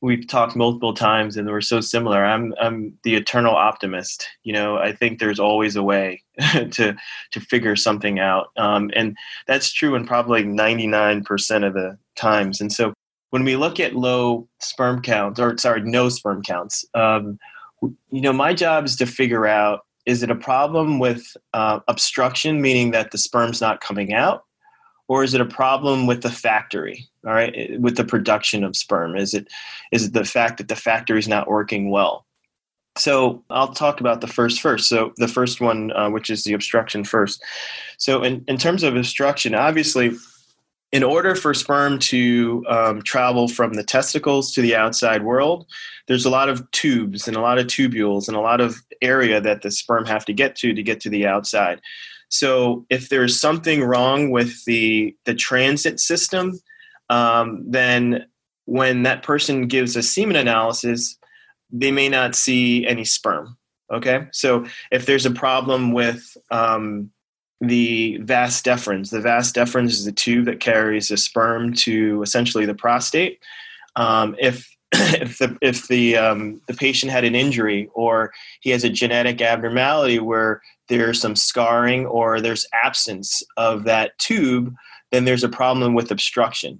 [SPEAKER 6] we've talked multiple times and we're so similar. I'm i'm the eternal optimist you know? I think there's always a way to to figure something out um, and that's true in probably 99% of the times. And so when we look at low sperm counts or sorry no sperm counts um, you know my job is to figure out is it a problem with uh, obstruction meaning that the sperm's not coming out or is it a problem with the factory? All right with the production of sperm is it is it the fact that the factory is not working well? So i'll talk about the first first. So the first one uh, which is the obstruction first. So in, in terms of obstruction obviously in order for sperm to um, travel from the testicles to the outside world there's a lot of tubes and a lot of tubules and a lot of area that the sperm have to get to to get to the outside so if there's something wrong with the the transit system, um, then when that person gives a semen analysis, they may not see any sperm. Okay, so if there's a problem with um, the vas deferens, the vas deferens is the tube that carries the sperm to essentially the prostate. Um, if if the if the um, the patient had an injury or he has a genetic abnormality where there's some scarring or there's absence of that tube, then there's a problem with obstruction.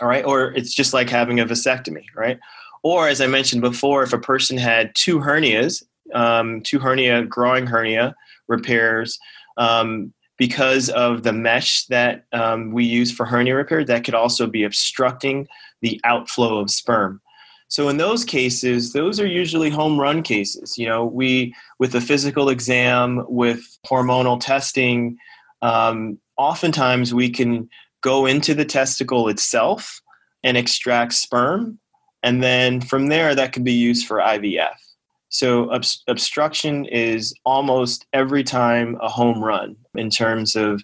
[SPEAKER 6] All right. Or it's just like having a vasectomy, right? Or as I mentioned before, if a person had two hernias, um, two hernia, groin hernia repairs, um, because of the mesh that um, we use for hernia repair, that could also be obstructing the outflow of sperm. So in those cases, those are usually home run cases. You know, we with a physical exam, with hormonal testing, um, oftentimes we can go into the testicle itself and extract sperm, and then from there that can be used for IVF. So ob- obstruction is almost every time a home run in terms of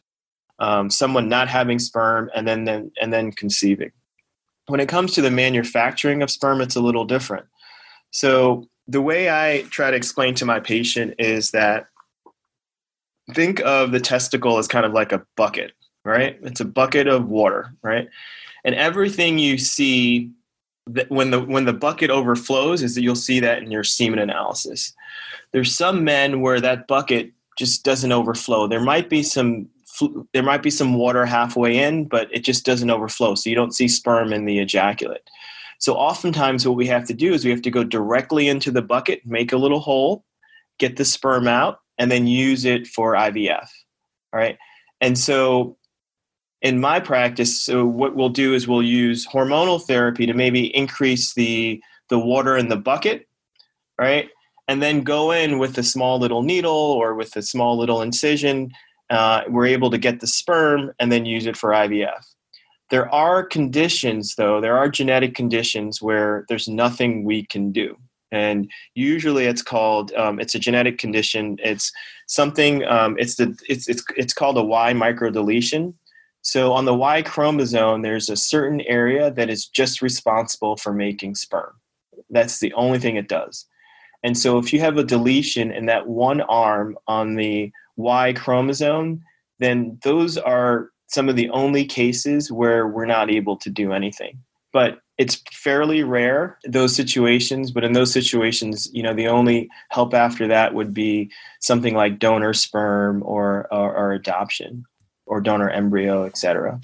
[SPEAKER 6] um, someone not having sperm and then, then and then conceiving. When it comes to the manufacturing of sperm, it's a little different. So, the way I try to explain to my patient is that think of the testicle as kind of like a bucket, right? It's a bucket of water, right? And everything you see that when the when the bucket overflows is that you'll see that in your semen analysis. There's some men where that bucket just doesn't overflow. There might be some there might be some water halfway in, but it just doesn't overflow. So you don't see sperm in the ejaculate. So oftentimes what we have to do is we have to go directly into the bucket, make a little hole, get the sperm out, and then use it for IVF. All right. And so in my practice, so what we'll do is we'll use hormonal therapy to maybe increase the the water in the bucket, right? And then go in with a small little needle or with a small little incision uh, we're able to get the sperm and then use it for IVF. There are conditions, though, there are genetic conditions where there's nothing we can do. And usually it's called, um, it's a genetic condition. It's something, um, it's, the, it's, it's, it's called a Y microdeletion. So on the Y chromosome, there's a certain area that is just responsible for making sperm. That's the only thing it does. And so if you have a deletion in that one arm on the Y chromosome, then those are some of the only cases where we're not able to do anything. But it's fairly rare those situations but in those situations you know the only help after that would be something like donor sperm or or, or adoption or donor embryo etc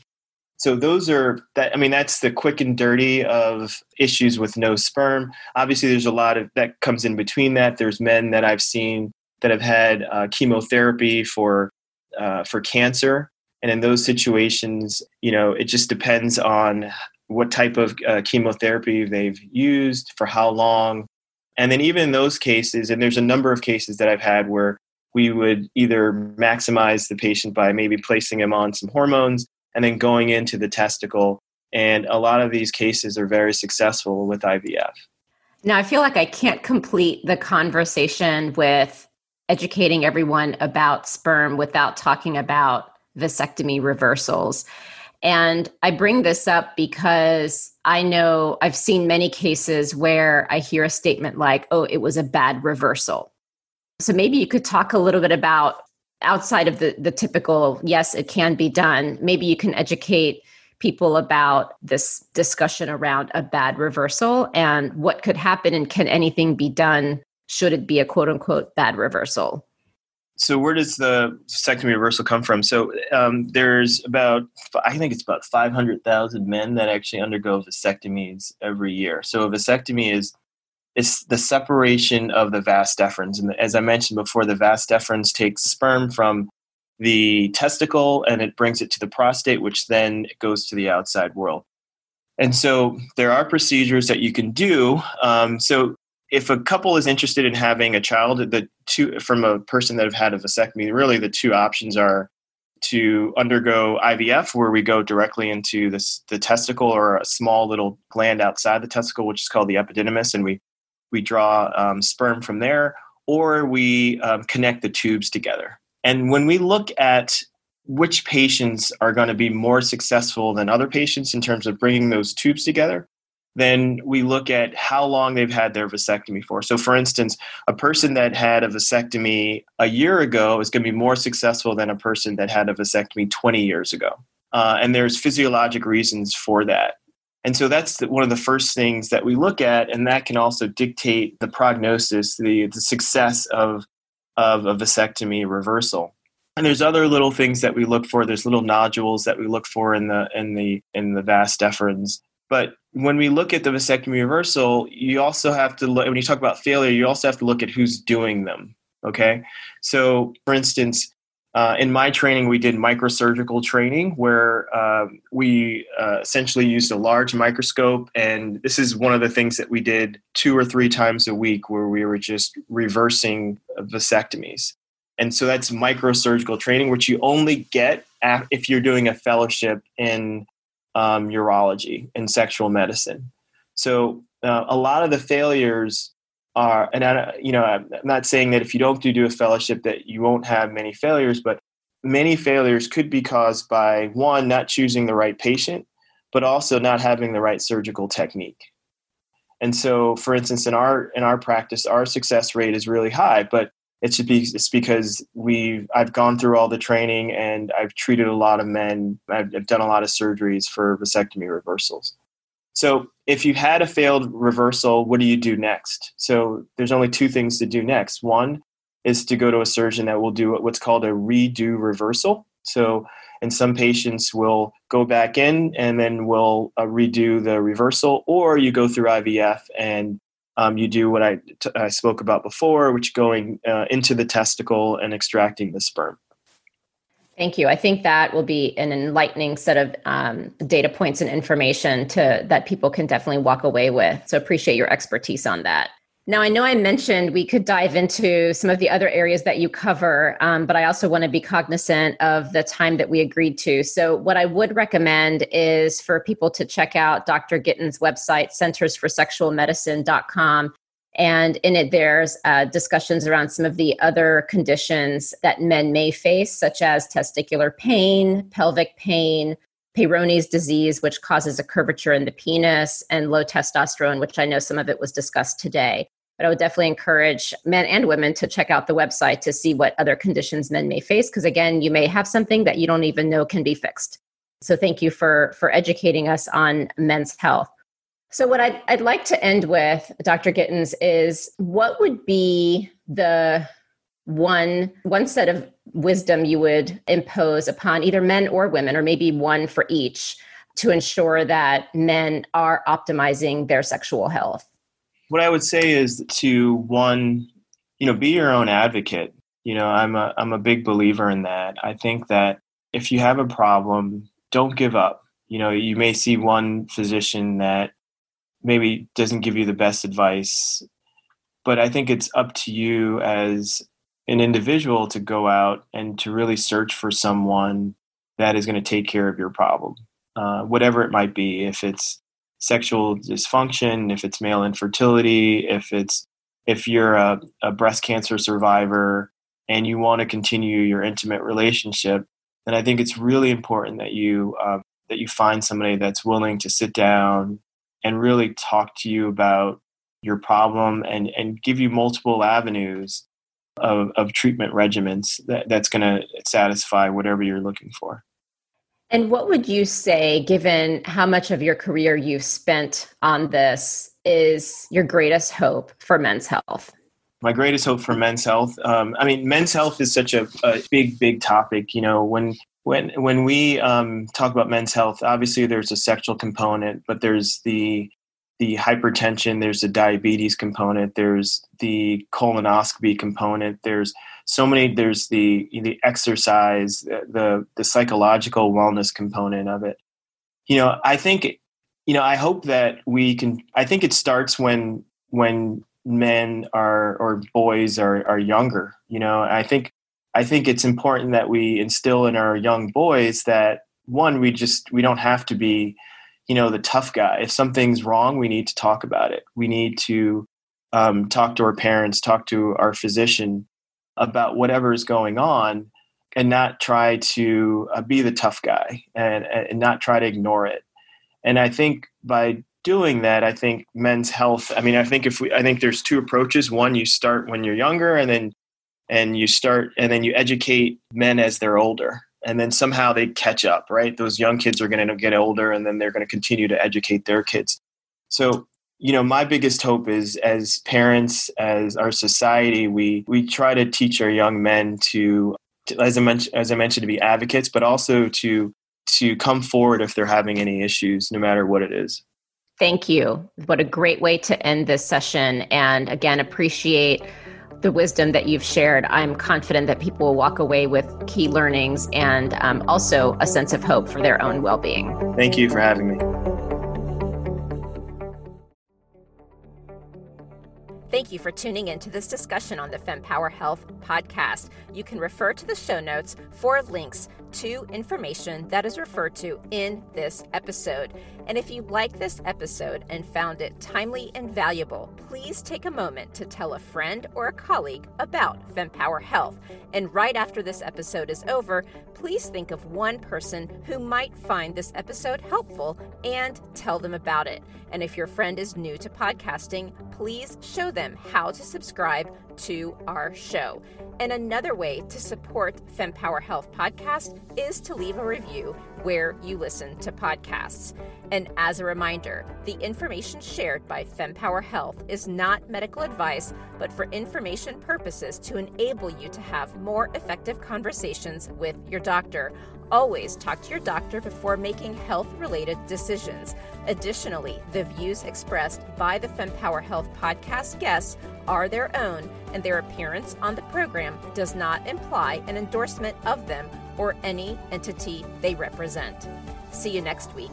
[SPEAKER 6] so those are that i mean that's the quick and dirty of issues with no sperm. Obviously there's a lot of that comes in between that. There's men that i've seen that have had uh, chemotherapy for uh, for cancer. And in those situations you know it just depends on what type of uh, chemotherapy they've used for how long. And then even in those cases and there's a number of cases that i've had where we would either maximize the patient by maybe placing him on some hormones and then going into the testicle. And a lot of these cases are very successful with ivf
[SPEAKER 1] now i feel like i can't complete the conversation with educating everyone about sperm without talking about vasectomy reversals and I bring this up because I know I've seen many cases where I hear a statement like, oh, it was a bad reversal. So maybe you could talk a little bit about outside of the, the typical, yes, it can be done. Maybe you can educate people about this discussion around a bad reversal and what could happen and can anything be done should it be a quote unquote bad reversal?
[SPEAKER 6] so where does the vasectomy reversal come from? So um, there's about I think it's about 500,000 men that actually undergo vasectomies every year. So a vasectomy is is the separation of the vas deferens, and as I mentioned before, the vas deferens takes sperm from the testicle and it brings it to the prostate, which then goes to the outside world. And so there are procedures that you can do. Um, so if a couple is interested in having a child, the two from a person that have had a vasectomy, really the two options are to undergo IVF, where we go directly into the testicle or a small little gland outside the testicle, which is called the epididymis, and we we draw um, sperm from there, or we um, connect the tubes together. And when we look at which patients are going to be more successful than other patients in terms of bringing those tubes together, then we look at how long they've had their vasectomy for. So, for instance, a person that had a vasectomy a year ago is going to be more successful than a person that had a vasectomy 20 years ago. Uh, and there's physiologic reasons for that. And so that's one of the first things that we look at, and that can also dictate the prognosis, the, the success of, of a vasectomy reversal. And there's other little things that we look for. There's little nodules that we look for in the in the in the vas deferens but when we look at the vasectomy reversal, you also have to look, when you talk about failure, you also have to look at who's doing them. Okay. So, for instance, uh, in my training, we did microsurgical training where uh, we uh, essentially used a large microscope. And this is one of the things that we did two or three times a week where we were just reversing vasectomies. And so that's microsurgical training, which you only get if you're doing a fellowship in um, urology and sexual medicine. So uh, a lot of the failures are, and I, you know, I'm not saying that if you don't do, do a fellowship that you won't have many failures, but many failures could be caused by one not choosing the right patient, but also not having the right surgical technique. And so, for instance, in our in our practice, our success rate is really high, but it's be, it's because we I've gone through all the training and I've treated a lot of men. I've, I've done a lot of surgeries for vasectomy reversals. So if you had a failed reversal, what do you do next? So there's only two things to do next. One is to go to a surgeon that will do what's called a redo reversal. So and some patients will go back in and then will uh, redo the reversal, or you go through IVF and um, you do what I, t- I spoke about before, which going uh, into the testicle and extracting the sperm.
[SPEAKER 1] Thank you. I think that will be an enlightening set of um, data points and information to that people can definitely walk away with. So appreciate your expertise on that. Now, I know I mentioned we could dive into some of the other areas that you cover, um, but I also want to be cognizant of the time that we agreed to. So, what I would recommend is for people to check out Dr. Gittens' website, centersforsexualmedicine.com. And in it, there's uh, discussions around some of the other conditions that men may face, such as testicular pain, pelvic pain, Peyronie's disease, which causes a curvature in the penis, and low testosterone, which I know some of it was discussed today. But I would definitely encourage men and women to check out the website to see what other conditions men may face. Because again, you may have something that you don't even know can be fixed. So thank you for for educating us on men's health. So what I'd, I'd like to end with, Dr. Gittens, is what would be the one one set of wisdom you would impose upon either men or women, or maybe one for each, to ensure that men are optimizing their sexual health?
[SPEAKER 6] What I would say is to one, you know, be your own advocate. You know, I'm a I'm a big believer in that. I think that if you have a problem, don't give up. You know, you may see one physician that maybe doesn't give you the best advice, but I think it's up to you as an individual to go out and to really search for someone that is going to take care of your problem, uh, whatever it might be. If it's sexual dysfunction, if it's male infertility, if it's if you're a, a breast cancer survivor and you want to continue your intimate relationship, then I think it's really important that you uh, that you find somebody that's willing to sit down and really talk to you about your problem and and give you multiple avenues of, of treatment regimens that, that's going to satisfy whatever you're looking for.
[SPEAKER 1] And what would you say, given how much of your career you've spent on this, is your greatest hope for men's health?
[SPEAKER 6] My greatest hope for men's health. Um, I mean, men's health is such a, a, big, big topic. You know, when when when we um, talk about men's health, obviously there's a sexual component, but there's the the hypertension, there's the diabetes component, there's the colonoscopy component, there's so many, there's the the exercise, the the psychological wellness component of it. You know, I think, you know, I hope that we can. I think it starts when when men are or boys are are younger. You know, I think I think it's important that we instill in our young boys that one, we just we don't have to be you know the tough guy if something's wrong we need to talk about it we need to um, talk to our parents talk to our physician about whatever is going on and not try to uh, be the tough guy and, and not try to ignore it and i think by doing that i think men's health i mean i think if we i think there's two approaches one you start when you're younger and then and you start and then you educate men as they're older and then somehow they catch up, right? Those young kids are going to get older and then they're going to continue to educate their kids. So, you know, my biggest hope is as parents, as our society, we we try to teach our young men to, to as I mentioned as I mentioned to be advocates, but also to to come forward if they're having any issues, no matter what it is.
[SPEAKER 1] Thank you. What a great way to end this session. And again, appreciate the wisdom that you've shared, I'm confident that people will walk away with key learnings and um, also a sense of hope for their own well being.
[SPEAKER 6] Thank you for having me.
[SPEAKER 1] Thank you for tuning in to this discussion on the FemPower Health podcast. You can refer to the show notes for links to information that is referred to in this episode. And if you like this episode and found it timely and valuable, please take a moment to tell a friend or a colleague about FemPower Health. And right after this episode is over, please think of one person who might find this episode helpful and tell them about it. And if your friend is new to podcasting, please show them how to subscribe to our show. And another way to support FemPower Health podcast is to leave a review where you listen to podcasts. And as a reminder, the information shared by FemPower Health is not medical advice, but for information purposes to enable you to have more effective conversations with your doctor. Always talk to your doctor before making health related decisions. Additionally, the views expressed by the FemPower Health podcast guests are their own, and their appearance on the program does not imply an endorsement of them or any entity they represent. See you next week.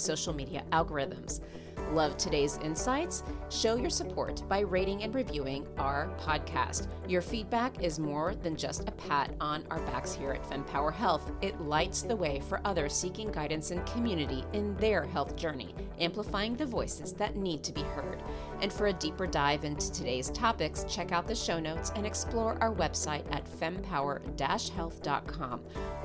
[SPEAKER 1] social media algorithms. Love today's insights? Show your support by rating and reviewing our podcast. Your feedback is more than just a pat on our backs here at FemPower Health. It lights the way for others seeking guidance and community in their health journey, amplifying the voices that need to be heard. And for a deeper dive into today's topics, check out the show notes and explore our website at fempower-health.com.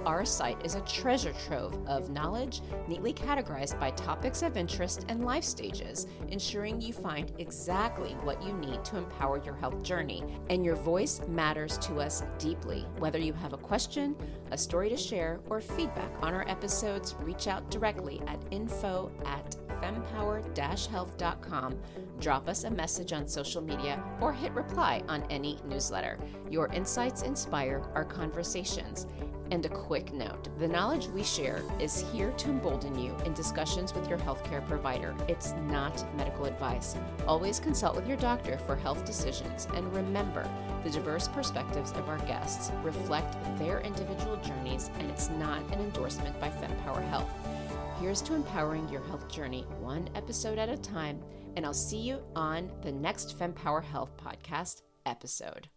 [SPEAKER 1] Our site is a treasure trove of knowledge, neatly categorized by topics of interest and life stages, ensuring you find exactly what you need to empower your health journey. And your voice matters to us deeply. Whether you have a question, a story to share, or feedback on our episodes, reach out directly at info at fempower-health.com. Drop us a message on social media or hit reply on any newsletter. Your insights inspire our conversations. And a quick note the knowledge we share is here to embolden you in discussions with your healthcare provider. It's not medical advice. Always consult with your doctor for health decisions. And remember, the diverse perspectives of our guests reflect their individual journeys, and it's not an endorsement by FemPower Health. Here's to empowering your health journey one episode at a time, and I'll see you on the next FemPower Health podcast episode.